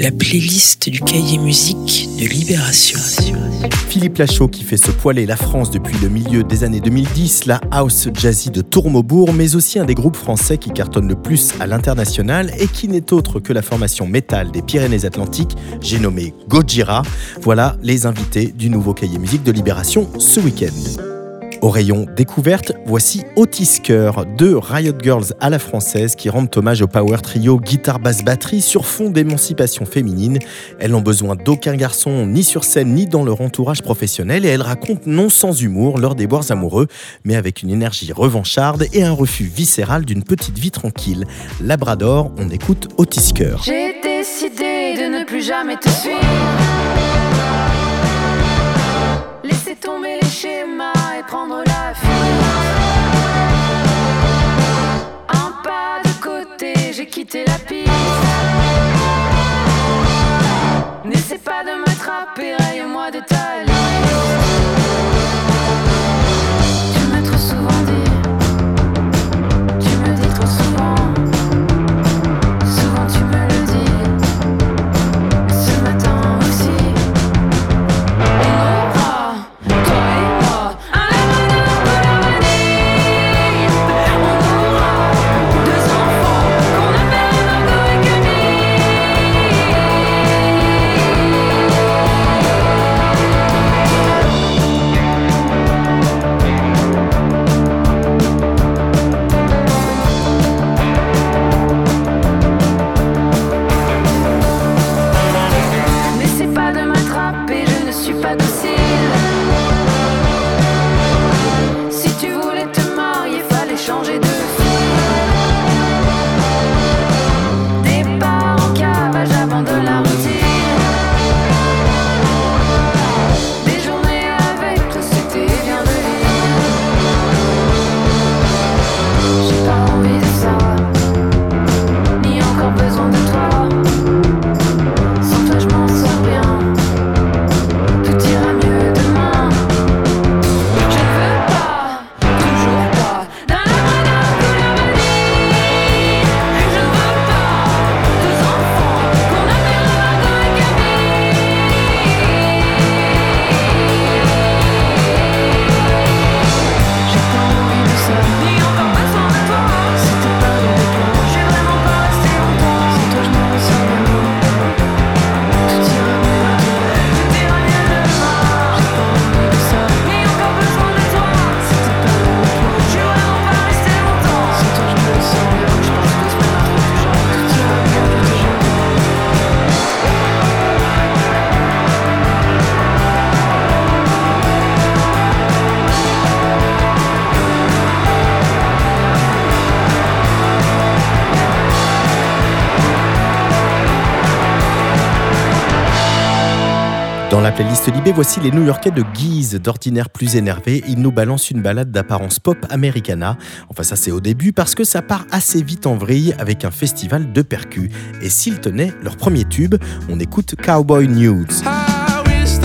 la playlist du cahier musique de Libération. Philippe Lachaud qui fait se poiler la France depuis le milieu des années 2010, la house jazzy de Tourmaubourg, mais aussi un des groupes français qui cartonne le plus à l'international et qui n'est autre que la formation métal des Pyrénées-Atlantiques, j'ai nommé Gojira. Voilà les invités du nouveau cahier musique de Libération ce week-end. Au rayon découverte, voici Otisker, deux Riot Girls à la française qui rendent hommage au power trio guitare basse batterie sur fond d'émancipation féminine. Elles n'ont besoin d'aucun garçon ni sur scène ni dans leur entourage professionnel et elles racontent non sans humour leurs déboires amoureux, mais avec une énergie revancharde et un refus viscéral d'une petite vie tranquille. Labrador, on écoute Otisker. J'ai décidé de ne plus jamais te suivre. Laissez tomber les schémas prendre la fuite. Un pas de côté, j'ai quitté la piste. N'essaie pas de m'attraper, raye-moi de ta playlist Libé, voici les New-Yorkais de Guise, d'ordinaire plus énervés. Ils nous balancent une balade d'apparence pop americana. Enfin, ça c'est au début parce que ça part assez vite en vrille avec un festival de percus. Et s'ils tenaient leur premier tube, on écoute Cowboy Nudes. I wish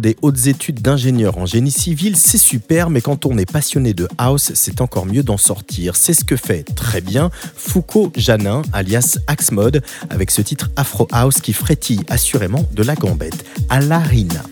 des hautes études d'ingénieur en génie civil, c'est super, mais quand on est passionné de house, c'est encore mieux d'en sortir. C'est ce que fait très bien Foucault Janin, alias Axmode, avec ce titre Afro House qui frétille assurément de la gambette. À l'Arina.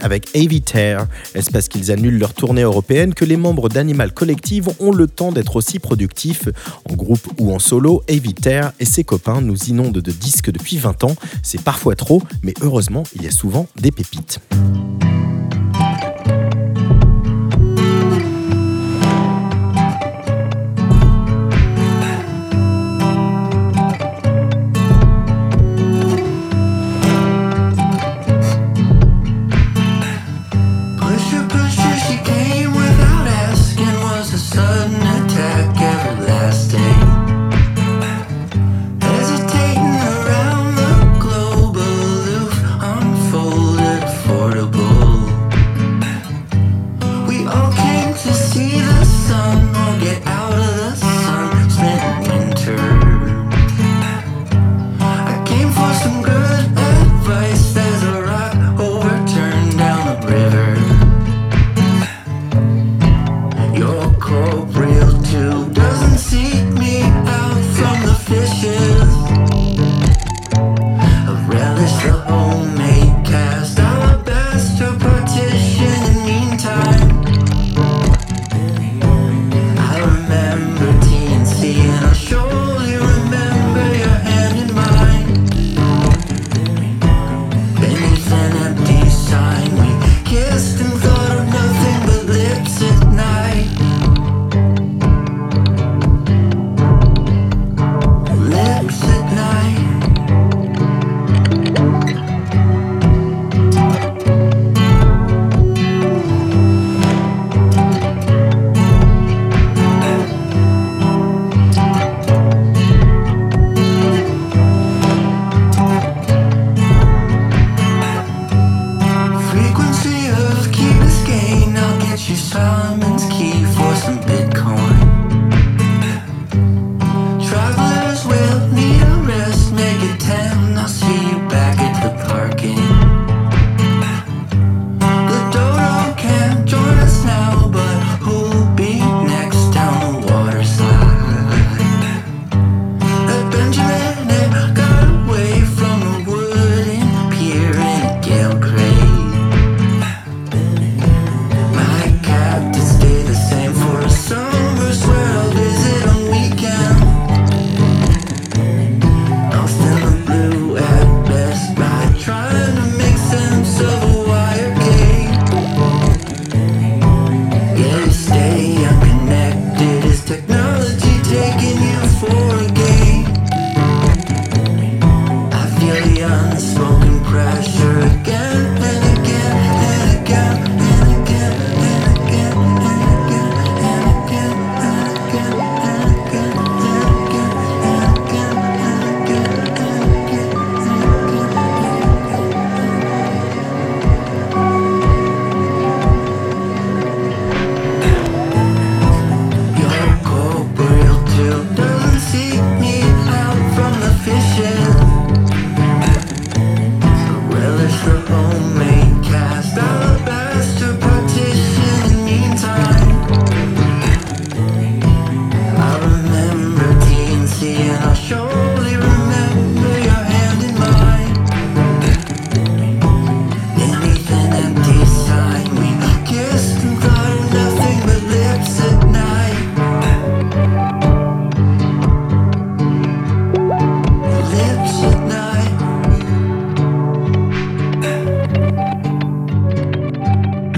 Avec Avitair. Est-ce parce qu'ils annulent leur tournée européenne que les membres d'Animal Collective ont le temps d'être aussi productifs En groupe ou en solo, Avitair et ses copains nous inondent de disques depuis 20 ans. C'est parfois trop, mais heureusement, il y a souvent des pépites.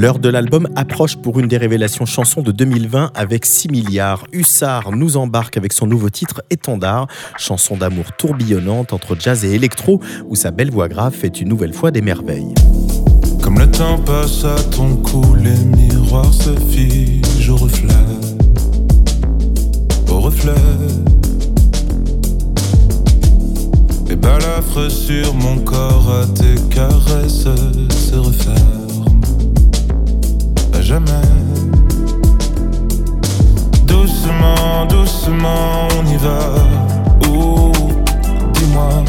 L'heure de l'album approche pour une des révélations chansons de 2020 avec 6 milliards. Hussard nous embarque avec son nouveau titre Étendard, chanson d'amour tourbillonnante entre jazz et électro où sa belle voix grave fait une nouvelle fois des merveilles. Comme le temps passe à ton cou, les miroirs se figent au reflet. Au reflet. Les balafres sur mon corps à tes caresses se referment. Doucement, doucement, on y va. Ouh, dis-moi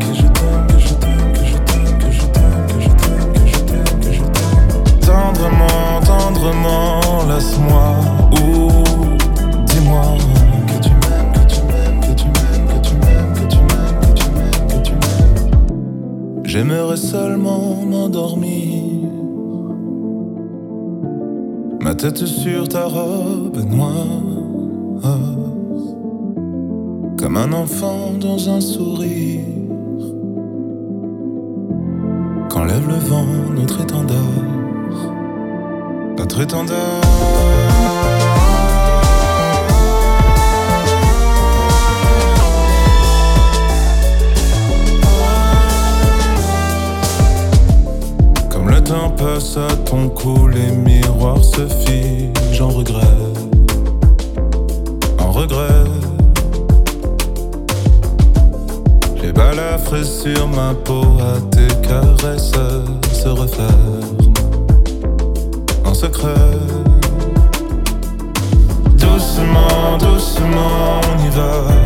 que je t'aime, que je t'aime, que je t'aime, que je t'aime, que je t'aime, que je t'aime, que je t'aime. Tendrement, tendrement, laisse-moi. Ouh, dis-moi que tu m'aimes, que tu m'aimes, que tu m'aimes, que tu m'aimes, que tu m'aimes, que tu m'aimes, que tu m'aimes. J'aimerais seulement m'endormir. Ma tête sur ta robe noire. Comme un enfant dans un sourire. Quand lève le vent, notre étendard. Notre étendard. Temps passe à ton cou, les miroirs se figent en regret. En regret. Les balafres sur ma peau à tes caresses se referment. En secret. Doucement, doucement, on y va.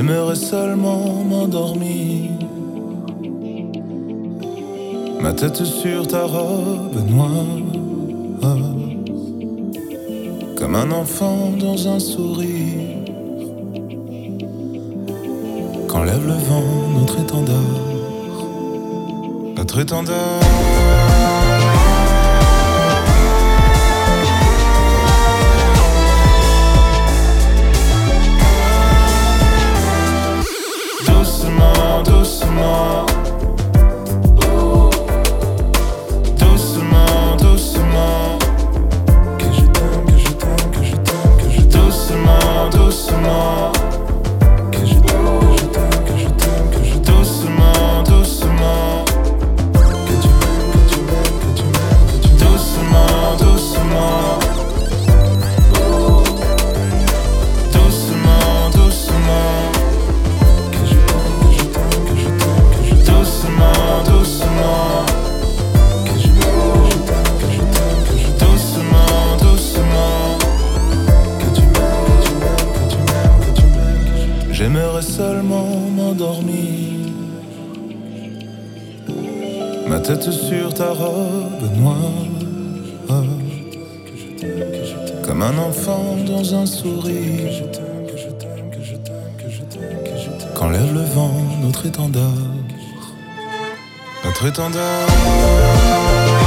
J'aimerais seulement m'endormir. Ma tête sur ta robe noire. Comme un enfant dans un sourire. Quand lève le vent, notre étendard. Notre étendard. Doucement. Doucement, doucement. Que je t'aime, que je t'aime, que je t'aime, que je Doucement, doucement. Sourire. Quand lève le vent, notre étendard. Notre étendard.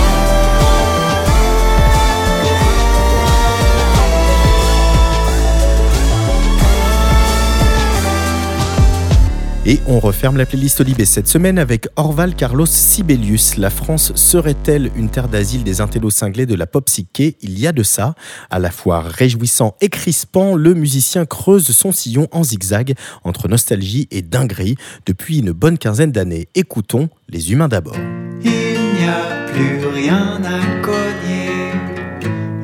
Et on referme la playlist Olibé cette semaine avec Orval Carlos Sibelius. La France serait-elle une terre d'asile des intellos cinglés de la pop psyché? Il y a de ça. À la fois réjouissant et crispant, le musicien creuse son sillon en zigzag entre nostalgie et dinguerie depuis une bonne quinzaine d'années. Écoutons Les Humains d'abord. Il n'y a plus rien à cogner.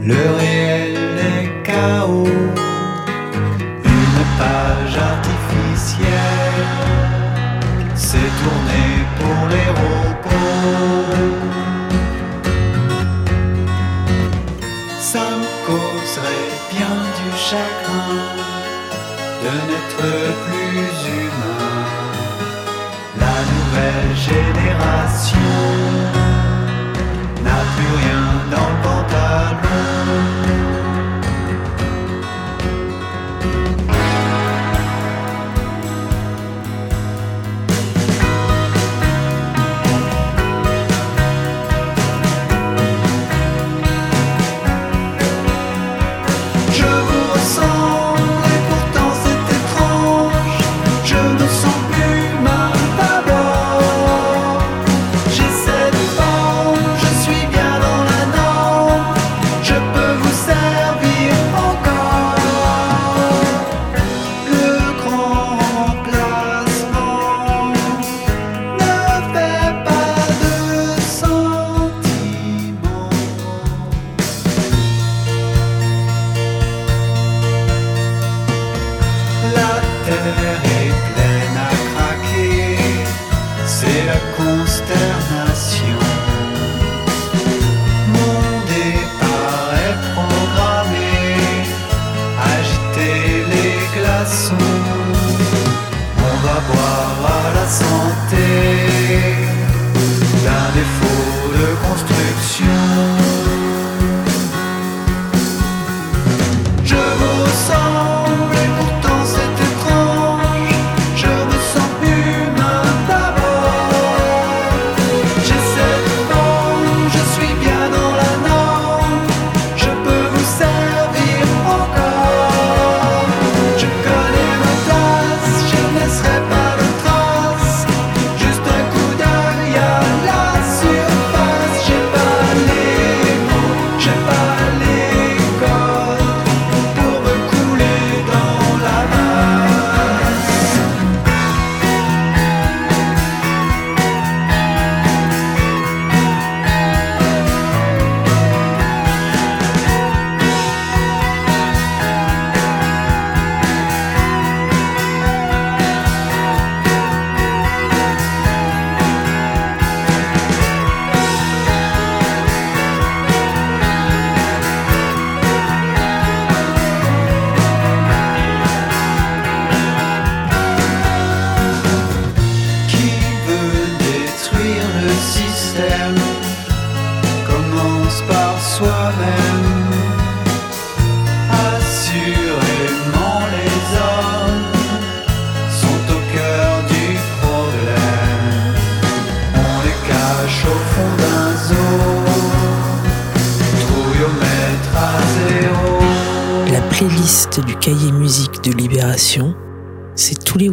Le réel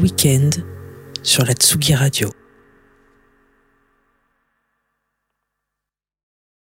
week-ends sur la Tsugi Radio.